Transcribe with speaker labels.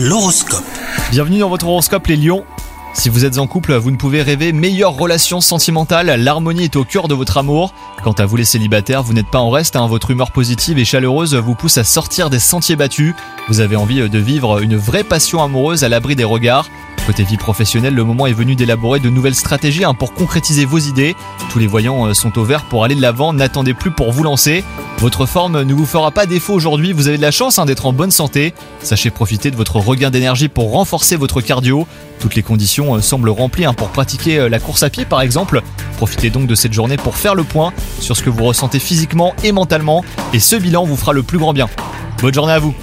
Speaker 1: L'horoscope.
Speaker 2: Bienvenue dans votre horoscope les lions. Si vous êtes en couple, vous ne pouvez rêver meilleure relation sentimentale, l'harmonie est au cœur de votre amour. Quant à vous les célibataires, vous n'êtes pas en reste, hein. votre humeur positive et chaleureuse vous pousse à sortir des sentiers battus. Vous avez envie de vivre une vraie passion amoureuse à l'abri des regards. Côté vie professionnelle, le moment est venu d'élaborer de nouvelles stratégies hein, pour concrétiser vos idées. Tous les voyants euh, sont au vert pour aller de l'avant, n'attendez plus pour vous lancer. Votre forme ne vous fera pas défaut aujourd'hui, vous avez de la chance hein, d'être en bonne santé. Sachez profiter de votre regain d'énergie pour renforcer votre cardio. Toutes les conditions euh, semblent remplies hein, pour pratiquer euh, la course à pied par exemple. Profitez donc de cette journée pour faire le point sur ce que vous ressentez physiquement et mentalement et ce bilan vous fera le plus grand bien. Bonne journée à vous